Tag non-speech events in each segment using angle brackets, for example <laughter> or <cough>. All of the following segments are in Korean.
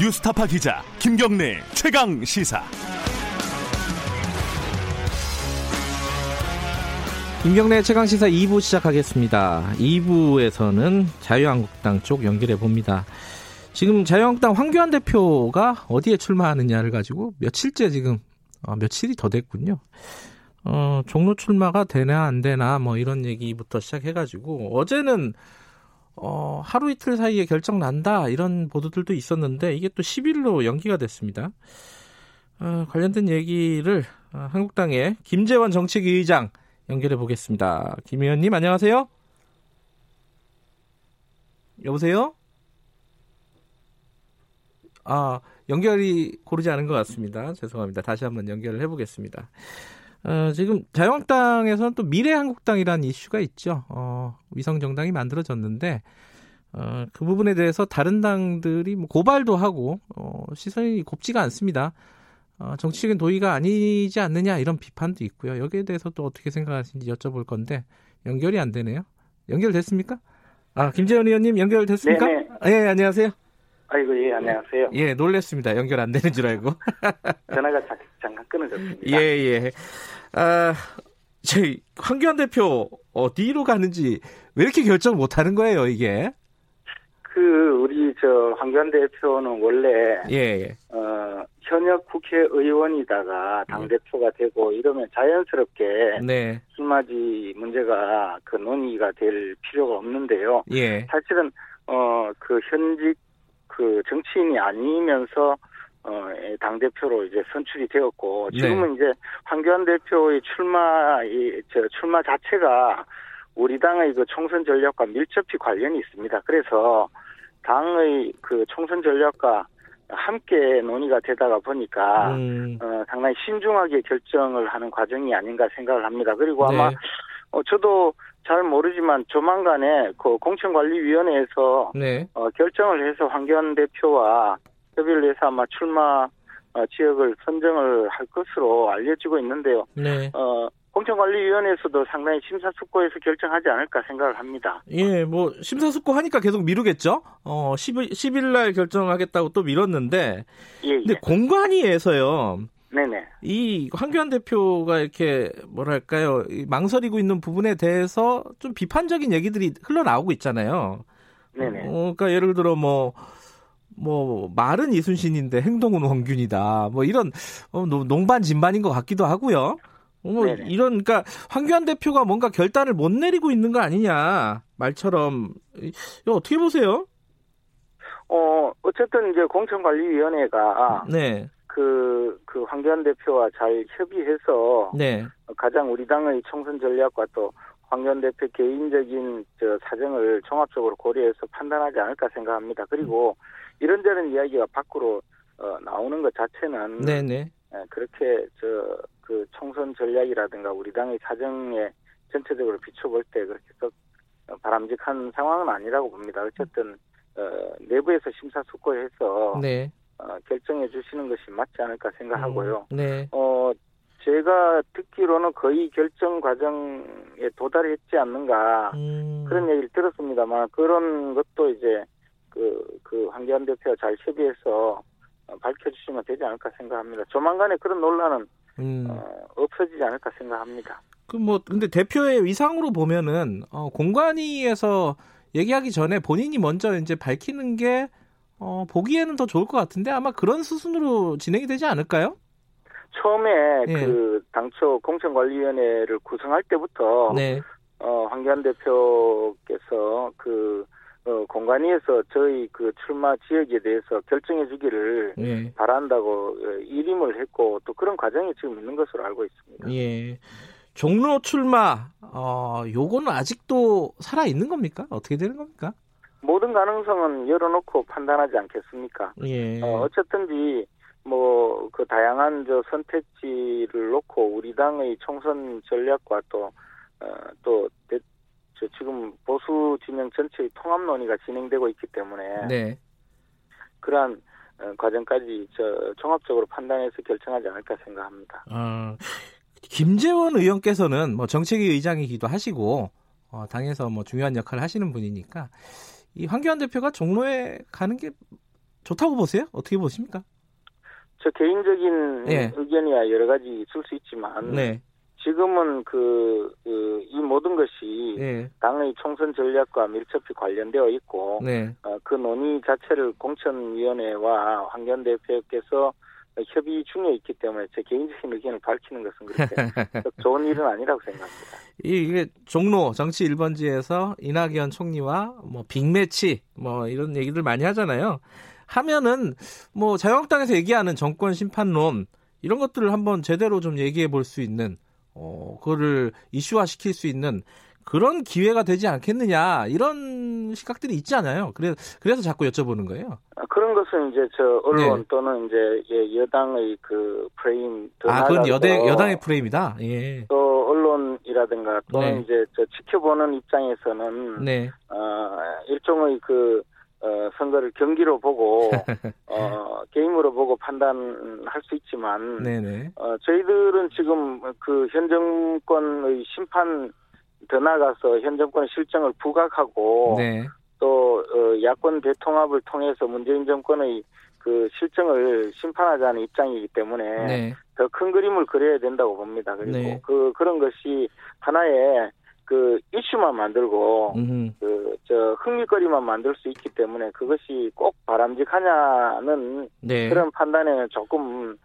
뉴스타파 기자 김경래 최강 시사. 김경래 최강 시사 2부 시작하겠습니다. 2부에서는 자유한국당 쪽 연결해 봅니다. 지금 자유한국당 황교안 대표가 어디에 출마하느냐를 가지고 며칠째 지금 어, 며칠이 더 됐군요. 어, 종로 출마가 되나 안 되나 뭐 이런 얘기부터 시작해가지고 어제는 어, 하루 이틀 사이에 결정 난다 이런 보도들도 있었는데 이게 또 10일로 연기가 됐습니다. 어, 관련된 얘기를 어, 한국당의 김재원 정책위 의장 연결해 보겠습니다. 김 의원님 안녕하세요. 여보세요? 아 연결이 고르지 않은 것 같습니다. 죄송합니다. 다시 한번 연결을 해보겠습니다. 어, 지금 자유한국당에서는 또 미래한국당이라는 이슈가 있죠. 어, 위성 정당이 만들어졌는데 어, 그 부분에 대해서 다른 당들이 뭐 고발도 하고 어, 시선이 곱지가 않습니다. 어, 정치적인 도의가 아니지 않느냐 이런 비판도 있고요. 여기에 대해서 또 어떻게 생각하시는지 여쭤볼 건데 연결이 안 되네요. 연결됐습니까? 아 김재현 의원님 연결됐습니까? 네네. 아, 예 안녕하세요. 아이고 예 안녕하세요. 예 놀랬습니다. 연결 안 되는 줄 알고. 전화가 자, 잠깐 끊어졌습니다. <laughs> 예, 예. 아, 저희 황교안 대표 어디로 가는지 왜 이렇게 결정 못 하는 거예요, 이게? 그 우리 저 황교안 대표는 원래 예, 예. 어, 현역 국회의원이다가 당 대표가 되고 이러면 자연스럽게 네. 출마지 문제가 그 논의가 될 필요가 없는데요. 예. 사실은 어 그 현직 그 정치인이 아니면서 어 당 대표로 이제 선출이 되었고 지금은 네. 이제 황교안 대표의 출마 이저 출마 자체가 우리 당의 그 총선 전략과 밀접히 관련이 있습니다. 그래서 당의 그 총선 전략과 함께 논의가 되다가 보니까 음, 어, 상당히 신중하게 결정을 하는 과정이 아닌가 생각을 합니다. 그리고 아마 네. 어, 저도 잘 모르지만 조만간에 그 공천관리위원회에서 네. 어, 결정을 해서 황교안 대표와 협의를 해서 아마 출마 어, 지역을 선정을 할 것으로 알려지고 있는데요. 네. 어, 공천관리위원회에서도 상당히 심사숙고해서 결정하지 않을까 생각을 합니다. 예, 뭐, 심사숙고 하니까 계속 미루겠죠? 어, 10일, 10일 날 결정하겠다고 또 미뤘는데, 예, 예. 근데 공관위에서요, 네네. 이 황교안 대표가 이렇게 뭐랄까요 이 망설이고 있는 부분에 대해서 좀 비판적인 얘기들이 흘러나오고 있잖아요. 네네. 어, 그러니까 예를 들어 뭐. 뭐 말은 이순신인데 행동은 원균이다. 뭐 이런 어, 노- 농반 진반인 것 같기도 하고요. 어, 뭐 네네. 이런 그러니까 황교안 대표가 뭔가 결단을 못 내리고 있는 거 아니냐 말처럼 이- 이거 어떻게 보세요? 어, 어쨌든 이제 공천관리위원회가 네, 그, 그 황교안 대표와 잘 협의해서 네, 가장 우리 당의 총선 전략과 또 황교안 대표 개인적인 저 사정을 종합적으로 고려해서 판단하지 않을까 생각합니다. 그리고 이런저런 이야기가 밖으로 어, 나오는 것 자체는 네, 네, 에, 그렇게 저 그 총선 전략이라든가 우리 당의 사정에 전체적으로 비춰볼 때 그렇게 썩 어, 바람직한 상황은 아니라고 봅니다. 어쨌든 어, 내부에서 심사숙고해서 네, 어, 결정해 주시는 것이 맞지 않을까 생각하고요. 음, 네, 어, 제가 듣기로는 거의 결정 과정에 도달했지 않는가 음, 그런 얘기를 들었습니다만 그런 것도 이제 그, 그 황교안 대표가 잘 협의해서 어, 밝혀주시면 되지 않을까 생각합니다. 조만간에 그런 논란은 음. 어, 없어지지 않을까 생각합니다. 그 뭐 근데 대표의 위상으로 보면은 어, 공관위에서 얘기하기 전에 본인이 먼저 이제 밝히는 게 어, 보기에는 더 좋을 것 같은데 아마 그런 수순으로 진행이 되지 않을까요? 처음에 예. 그 당초 공천관리위원회를 구성할 때부터 네, 어, 황교안 대표께서 그 어, 공관위에서 저희 그 출마 지역에 대해서 결정해 주기를 예, 바란다고 어, 일임을 했고 또 그런 과정이 지금 있는 것으로 알고 있습니다. 예. 종로 출마, 어, 요거는 아직도 살아 있는 겁니까? 어떻게 되는 겁니까? 모든 가능성은 열어놓고 판단하지 않겠습니까? 예, 어, 어쨌든지 뭐 그 다양한 저 선택지를 놓고 우리 당의 총선 전략과 또 어, 또 대- 저 지금 보수 진영 전체의 통합 논의가 진행되고 있기 때문에 네, 그러한 어, 과정까지 저 종합적으로 판단해서 결정하지 않을까 생각합니다. 어, 김재원 의원께서는 뭐 정책위 의장이기도 하시고 어, 당에서 뭐 중요한 역할을 하시는 분이니까 이 황교안 대표가 종로에 가는 게 좋다고 보세요? 어떻게 보십니까? 저 개인적인 예. 의견이야 여러 가지 있을 수 있지만 네. 지금은 그, 그, 이 모든 것이 예. 당의 총선 전략과 밀접히 관련되어 있고 네. 어, 그 논의 자체를 공천위원회와 황교안 대표께서 협의 중에 있기 때문에 제 개인적인 의견을 밝히는 것은 그렇게 <laughs> 썩 좋은 일은 아니라고 생각합니다. 이- 이게 종로 정치 1번지에서 이낙연 총리와 뭐 빅매치 뭐 이런 얘기들 많이 하잖아요. 하면은 뭐 자유한국당에서 얘기하는 정권 심판론 이런 것들을 한번 제대로 좀 얘기해 볼 수 있는 어 그거를 이슈화 시킬 수 있는 그런 기회가 되지 않겠느냐 이런 시각들이 있잖아요. 그래서 그래서 자꾸 여쭤보는 거예요. 아, 그런 것은 이제 저 언론 네. 또는 이제 예, 여당의 그 프레임 더 아, 그건 여대 여당의 프레임이다. 예. 또 언론이라든가 또는 네. 이제 저 지켜보는 입장에서는 네. 어, 일종의 그 어, 선거를 경기로 보고 <laughs> 어, 게임으로 보고 판단할 수 있지만 네, 네. 어, 저희들은 지금 그 현 정권의 심판 더 나아가서 현 정권 실정을 부각하고 네. 또 어, 야권 대통합을 통해서 문재인 정권의 그 실정을 심판하자는 입장이기 때문에 네. 더큰 그림을 그려야 된다고 봅니다. 그리고 네. 그 그런 것이 하나의 그 이슈만 만들고 음. 그저 흥미거리만 만들 수 있기 때문에 그것이 꼭 바람직하냐는 네. 그런 판단에는 조금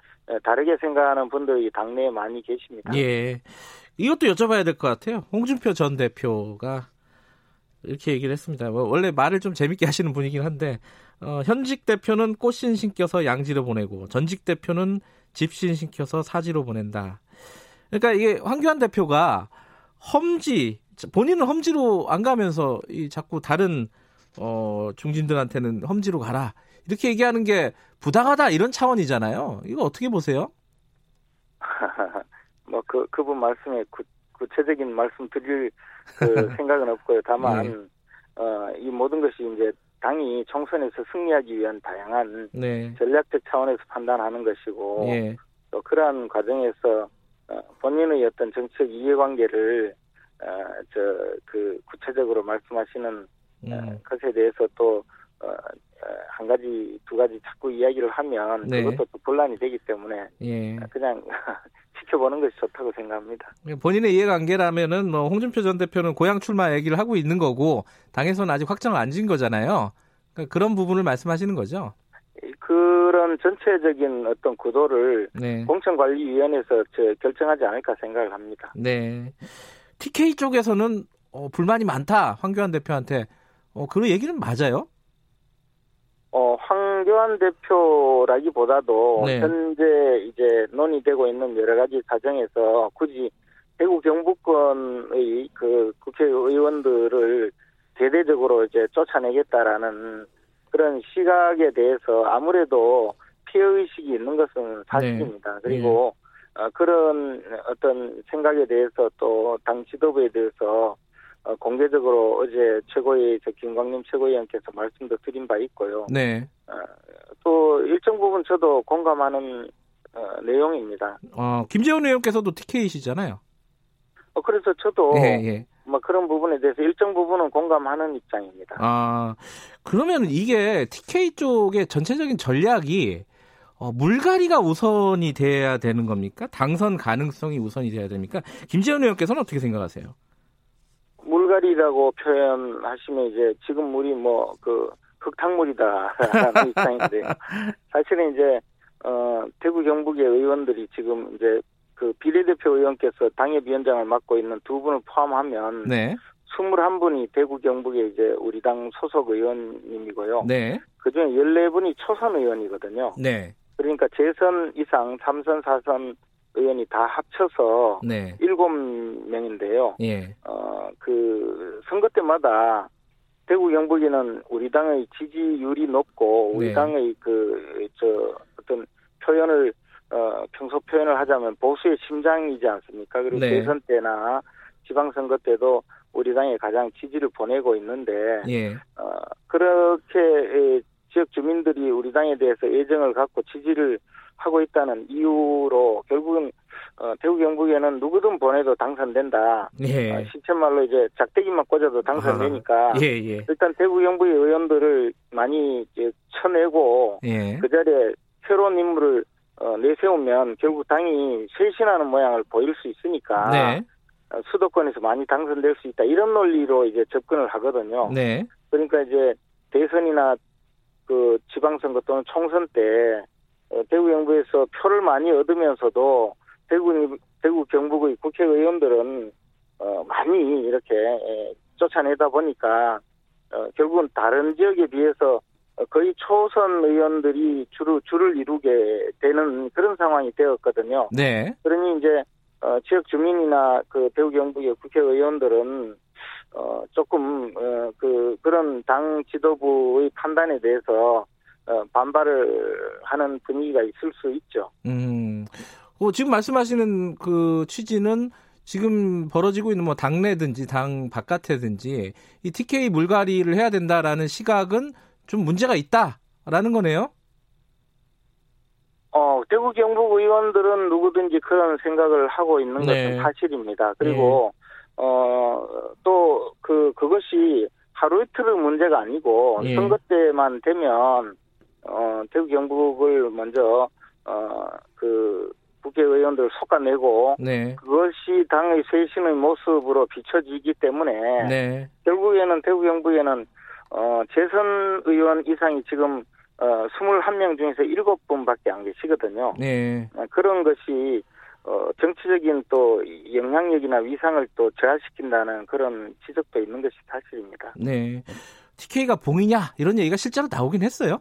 다르게 생각하는 분들이 당내에 많이 계십니다. 예. 이것도 여쭤봐야 될 것 같아요. 홍준표 전 대표가 이렇게 얘기를 했습니다. 뭐 원래 말을 좀 재밌게 하시는 분이긴 한데 어, 현직 대표는 꽃신 신겨서 양지로 보내고 전직 대표는 집신 신겨서 사지로 보낸다. 그러니까 이게 황교안 대표가 험지 본인은 험지로 안 가면서 이 자꾸 다른 어, 중진들한테는 험지로 가라 이렇게 얘기하는 게 부당하다 이런 차원이잖아요. 이거 어떻게 보세요? <laughs> 뭐 그 그분 말씀에 구, 구체적인 말씀 드릴 그 <laughs> 생각은 없고요. 다만 네. 어, 이 모든 것이 이제 당이 총선에서 승리하기 위한 다양한 네. 전략적 차원에서 판단하는 것이고 예. 또 그러한 과정에서 어, 본인의 어떤 정책 이해관계를 어, 저그 구체적으로 말씀하시는 어, 음. 것에 대해서 또 어, 어, 한 가지 두 가지 자꾸 이야기를 하면 네. 그것도 또 분란이 되기 때문에 예. 그냥 <laughs> 지켜보는 것이 좋다고 생각합니다. 본인의 이해관계라면은 뭐 홍준표 전 대표는 고향 출마 얘기를 하고 있는 거고 당에서는 아직 확정을 안 지은 거잖아요. 그러니까 그런 부분을 말씀하시는 거죠. 이- 그런 전체적인 어떤 구도를 네. 공천관리위원회에서 저 결정하지 않을까 생각을 합니다. 네. TK 쪽에서는 어, 불만이 많다. 황교안 대표한테. 어, 그 얘기는 맞아요? 어, 황교안 대표라기보다도 네. 현재 이제 논의되고 있는 여러 가지 사정에서 굳이 대구 경북권의 그 국회의원들을 대대적으로 이제 쫓아내겠다라는 그런 시각에 대해서 아무래도 피해 의식이 있는 것은 사실입니다. 그리고 어, 그런 어떤 생각에 대해서 또 당 지도부에 대해서 어, 공개적으로 어제 최고위 저 김광림 최고위원께서 말씀도 드린 바 있고요. 네. 또 일정 부분 저도 공감하는 어, 내용입니다. 어, 김재원 의원께서도 TK이시잖아요. 어, 그래서 저도 예, 예. 뭐 그런 부분에 대해서 일정 부분은 공감하는 입장입니다. 아, 그러면 이게 TK 쪽의 전체적인 전략이 어, 물갈이가 우선이 돼야 되는 겁니까? 당선 가능성이 우선이 돼야 됩니까? 김재원 의원께서는 어떻게 생각하세요? 물갈이라고 표현하시면 이제 지금 물이 뭐 그 흙탕물이다라는 <laughs> 입장인데 사실은 이제 어 대구 경북의 의원들이 지금 이제 그 비례대표 의원께서 당협위원장을 맡고 있는 두 분을 포함하면 네. 21분이 대구 경북의 이제 우리 당 소속 의원님이고요. 네. 그중에 14분이 초선 의원이거든요. 네. 그러니까 재선 이상 3선 4선 의원이 다 합쳐서 네. 7명인데요. 예. 어, 그 선거 때마다 대구 경북에는 우리 당의 지지율이 높고 우리 네. 당의 그 저 어떤 표현을 어 평소 표현을 하자면 보수의 심장이지 않습니까? 그리고 네. 대선 때나 지방선거 때도 우리 당에 가장 지지를 보내고 있는데 예. 어, 그렇게 에, 지역 주민들이 우리 당에 대해서 애정을 갖고 지지를 하고 있다는 이유로 결국은 어, 대구 경북에는 누구든 보내도 당선된다. 예. 어, 시쳇말로 이제 작대기만 꽂아도 당선되니까 <laughs> 예, 예. 일단 대구 경북의 의원들을 많이 이제 쳐내고 예. 그 자리에 새로운 인물을 어, 내세우면 결국 당이 쇄신하는 모양을 보일 수 있으니까 네. 어, 수도권에서 많이 당선될 수 있다 이런 논리로 이제 접근을 하거든요. 네. 그러니까 이제 대선이나 그 지방선거 또는 총선 때 어, 대구 경북에서 표를 많이 얻으면서도 대구 대구 경북의 국회의원들은 어, 많이 이렇게 에, 쫓아내다 보니까 어, 결국은 다른 지역에 비해서 어, 거의 초선 의원들이 주로 줄을 이루게 되는 그런 상황이 되었거든요. 네. 그러니 이제 어, 지역 주민이나 그 대구 경북의 국회의원들은 어, 조금 어, 그 그런 당 지도부의 판단에 대해서 어, 반발을 하는 분위기가 있을 수 있죠. 음. 어, 지금 말씀하시는 그 취지는 지금 벌어지고 있는 뭐 당내든지 당 바깥에든지 이 TK 물갈이를 해야 된다라는 시각은 좀 문제가 있다라는 거네요. 어, 대구 경북 의원들은 누구든지 그런 생각을 하고 있는 네. 것은 사실입니다. 그리고 어, 또 그 그것이 하루 이틀의 문제가 아니고 예. 선거 때만 되면 어, 대구 경북을 먼저 어, 그 국회의원들을 솎아내고 네. 그것이 당의 쇄신의 모습으로 비춰지기 때문에 네. 결국에는 대구 경북에는 어, 재선 의원 이상이 지금 어, 21명 중에서 7분밖에 안 계시거든요. 네. 어, 그런 것이 어, 정치적인 또 영향력이나 위상을 또 저하시킨다는 그런 지적도 있는 것이 사실입니다. 네. TK가 봉이냐 이런 얘기가 실제로 나오긴 했어요.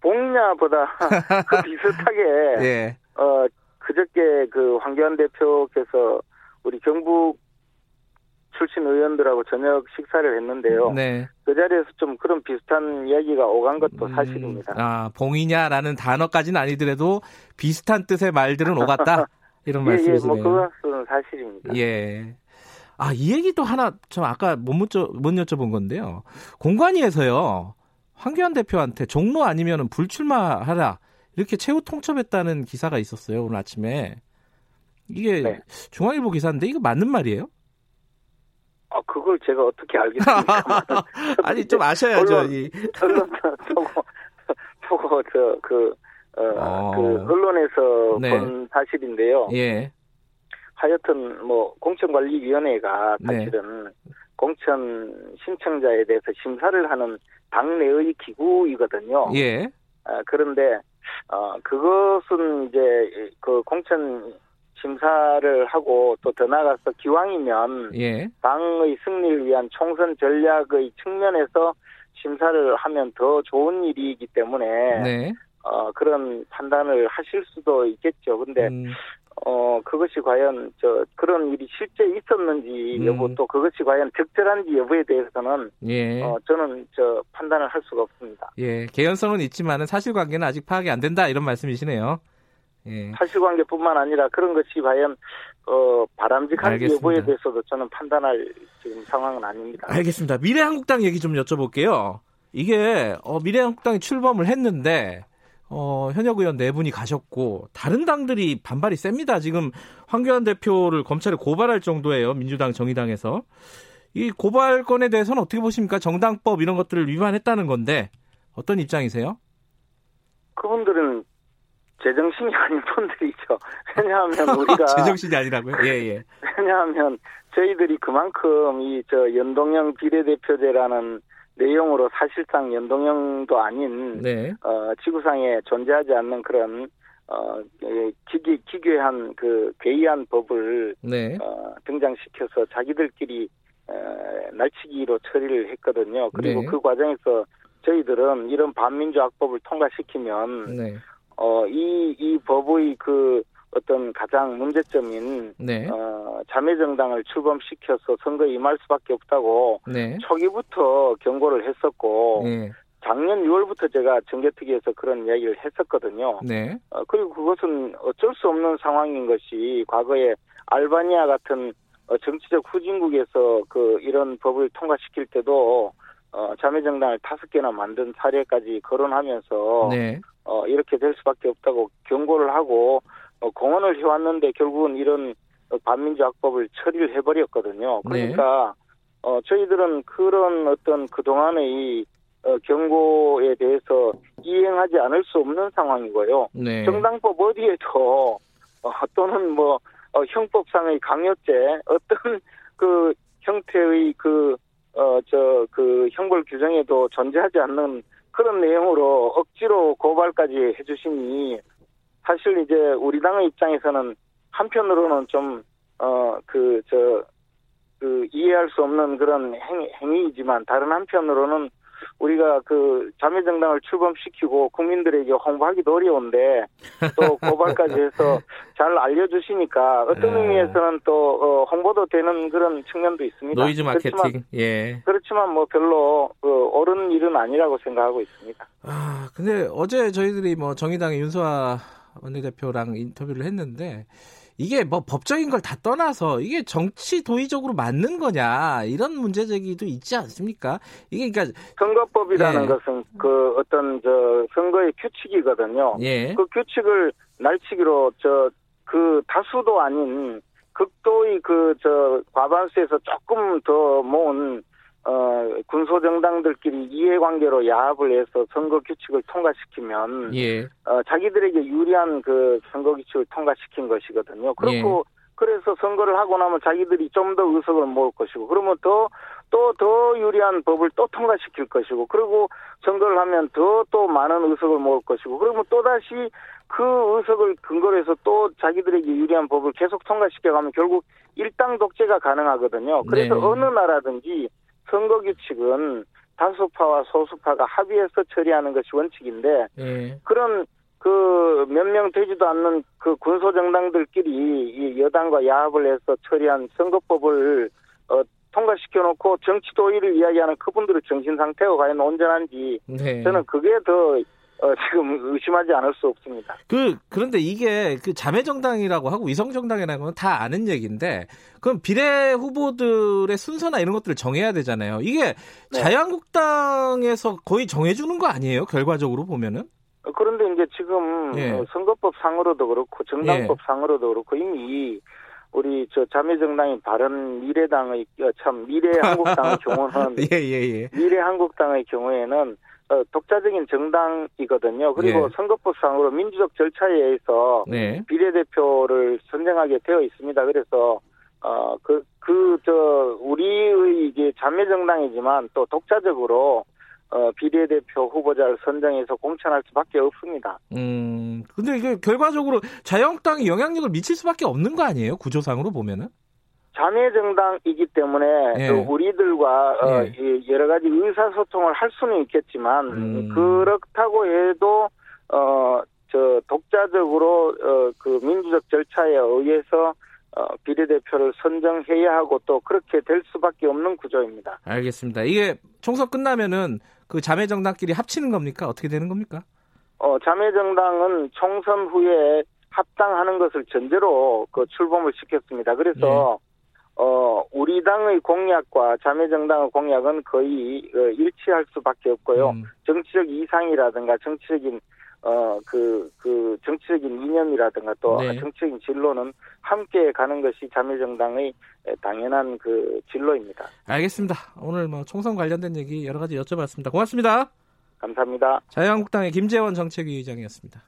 봉냐보다 <laughs> 그 비슷하게 <laughs> 예. 어, 그저께 그 황교안 대표께서 우리 경북 출신 의원들하고 저녁 식사를 했는데요. 네. 그 자리에서 좀 그런 비슷한 이야기가 오간 것도 음, 사실입니다. 아, 봉이냐라는 단어까지는 아니더라도 비슷한 뜻의 말들은 오갔다. <laughs> 이런 예, 예, 말씀이시네요. 뭐 그것은 사실입니다. 예. 아, 이 얘기도 하나 저 아까 못, 묻죠, 못 여쭤본 건데요. 공관위에서요. 황교안 대표한테 종로 아니면 불출마하라. 이렇게 최후 통첩했다는 기사가 있었어요. 오늘 아침에. 이게 네. 중앙일보 기사인데 이거 맞는 말이에요? 아, 그걸 제가 어떻게 알겠습니까? <laughs> 아니 좀 아셔야죠. 언론- <laughs> 이. 언론 보고 보고 저 그 어, 어. 그 언론에서 네. 본 사실인데요. 예. 하여튼 뭐 공천관리위원회가 네. 사실은 공천 신청자에 대해서 심사를 하는 당내의 기구이거든요. 예. 아, 그런데 어, 그것은 이제 그 공천 심사를 하고 또 더 나아가서 기왕이면 예. 당의 승리를 위한 총선 전략의 측면에서 심사를 하면 더 좋은 일이기 때문에 네. 어, 그런 판단을 하실 수도 있겠죠. 근데 음, 어 그것이 과연 저 그런 일이 실제 있었는지 음. 여부 또 그것이 과연 적절한지 여부에 대해서는 예. 어 저는 저 판단을 할 수가 없습니다. 예. 개연성은 있지만은 사실관계는 아직 파악이 안 된다 이런 말씀이시네요. 예. 사실관계뿐만 아니라 그런 것이 과연 어 바람직한지. 여부에 대해서도 저는 판단할 지금 상황은 아닙니다. 알겠습니다. 미래한국당 얘기 좀 여쭤볼게요. 이게 어, 미래한국당이 출범을 했는데 어, 현역 의원 네 분이 가셨고 다른 당들이 반발이 셉니다. 지금 황교안 대표를 검찰에 고발할 정도예요. 민주당, 정의당에서 이 고발 건에 대해서는 어떻게 보십니까? 정당법 이런 것들을 위반했다는 건데 어떤 입장이세요? 그분들은 제정신이 <laughs> 아닌 분들이죠. 왜냐하면 <laughs> 우리가 제정신이 아니라고요? 예, 예. 왜냐하면 저희들이 그만큼 이 저 연동형 비례대표제라는 내용으로 사실상 연동형도 아닌 네. 어, 지구상에 존재하지 않는 그런 어, 예, 기괴, 기괴한 그 괴이한 법을 네. 어, 등장시켜서 자기들끼리 어, 날치기로 처리를 했거든요. 그리고 네. 그 과정에서 저희들은 이런 반민주 악법을 통과시키면 네. 어, 이, 이 법의 그 어떤 가장 문제점인 네. 어, 자매정당을 출범시켜서 선거에 임할 수밖에 없다고 네. 초기부터 경고를 했었고 네. 작년 6월부터 제가 정개특위에서 그런 이야기를 했었거든요. 네. 어, 그리고 그것은 어쩔 수 없는 상황인 것이 과거에 알바니아 같은 어, 정치적 후진국에서 그 이런 법을 통과시킬 때도 어, 자매정당을 다섯 개나 만든 사례까지 거론하면서 네. 어, 이렇게 될 수밖에 없다고 경고를 하고 어, 공헌을 해왔는데 결국은 이런 반민주학법을 처리를 해버렸거든요. 그러니까 어, 저희들은 그런 어떤 그동안의 어, 경고에 대해서 이행하지 않을 수 없는 상황이고요. 네. 정당법 어디에도 어, 또는 뭐 어, 형법상의 강요죄 어떤 그 형태의 그 어 저 그 형벌 규정에도 존재하지 않는 그런 내용으로 억지로 고발까지 해주시니 사실 이제 우리 당의 입장에서는 한편으로는 좀 어 그 저그 이해할 수 없는 그런 행, 행위이지만 다른 한편으로는 우리가 그 자매정당을 출범시키고 국민들에게 홍보하기도 어려운데 또 <laughs> 고발까지 해서 잘 알려주시니까 어떤 아. 의미에서는 또 어, 홍보도 되는 그런 측면도 있습니다. 노이즈 마케팅. 그렇지만, 예. 그렇지만 뭐 별로 그 옳은 일은 아니라고 생각하고 있습니다. 아, 근데 어제 저희들이 뭐 정의당의 윤소아 원내대표랑 인터뷰를 했는데 이게 뭐 법적인 걸 다 떠나서 이게 정치 도의적으로 맞는 거냐 이런 문제 제기도 있지 않습니까? 이게 그러니까 선거법이라는 예. 것은 그 어떤 저 선거의 규칙이거든요. 예. 그 규칙을 날치기로 저 그 다수도 아닌 극도의 그 저 과반수에서 조금 더 모은 어 군소 정당들끼리 이해관계로 야합을 해서 선거 규칙을 통과시키면 예. 어 자기들에게 유리한 그 선거 규칙을 통과시킨 것이거든요. 그렇고 그래서 선거를 하고 나면 자기들이 좀 더 의석을 모을 것이고 그러면 더또더 유리한 법을 또 통과시킬 것이고 그리고 선거를 하면 더 또 많은 의석을 모을 것이고 그러면 또 다시 그 의석을 근거로 해서 또 자기들에게 유리한 법을 계속 통과시켜 가면 결국 일당 독재가 가능하거든요. 그래서 네. 어느 나라든지 선거 규칙은 다수파와 소수파가 합의해서 처리하는 것이 원칙인데 예. 그런 그 몇 명 되지도 않는 그 군소 정당들끼리 이 여당과 야합을 해서 처리한 선거법을 어, 통과시켜 놓고 정치 도의를 이야기하는 그분들의 정신 상태가 과연 온전한지 네. 저는 그게 더 어, 지금 의심하지 않을 수 없습니다. 그 그런데 이게 그 자매 정당이라고 하고 위성 정당이라고 하면 다 아는 얘기인데 그럼 비례 후보들의 순서나 이런 것들을 정해야 되잖아요. 이게 네. 자유한국당에서 거의 정해주는 거 아니에요? 결과적으로 보면은? 어, 그런데 이제 지금 예. 어, 선거법 상으로도 그렇고 정당법 상으로도 그렇고 이미 우리 저 자매 정당인 바른 미래당의 어, 참 미래 한국당의 <laughs> 경우는 예예예. 미래 한국당의 경우에는 어, 독자적인 정당이거든요. 그리고 예. 선거법상으로 민주적 절차에 의해서 네. 비례대표를 선정하게 되어 있습니다. 그래서 어 그 그 저 우리의 이게 자매 정당이지만 또 독자적으로 어 비례대표 후보자를 선정해서 공천할 수밖에 없습니다. 음. 근데 이게 결과적으로 자유한국당이 영향력을 미칠 수밖에 없는 거 아니에요? 구조상으로 보면은? 자매정당이기 때문에 예. 그 우리들과 어, 예. 이 여러 가지 의사소통을 할 수는 있겠지만 음. 그렇다고 해도 어 저 독자적으로 어 그 민주적 절차에 의해서 어 비례대표를 선정해야 하고 또 그렇게 될 수밖에 없는 구조입니다. 알겠습니다. 이게 총선 끝나면은 그 자매 정당끼리 합치는 겁니까? 어떻게 되는 겁니까? 어 자매정당은 총선 후에 합당하는 것을 전제로 그 출범을 시켰습니다. 그래서 어 우리 당의 공약과 자매정당의 공약은 거의 어, 일치할 수밖에 없고요. 음. 정치적 이상이라든가 정치적인 어 그 그 정치적인 이념이라든가 또 네. 정치적인 진로는 함께 가는 것이 자매정당의 당연한 그 진로입니다. 알겠습니다. 오늘 뭐 총선 관련된 얘기 여러 가지 여쭤봤습니다. 고맙습니다. 감사합니다. 자유한국당의 김재원 정책위 의장이었습니다.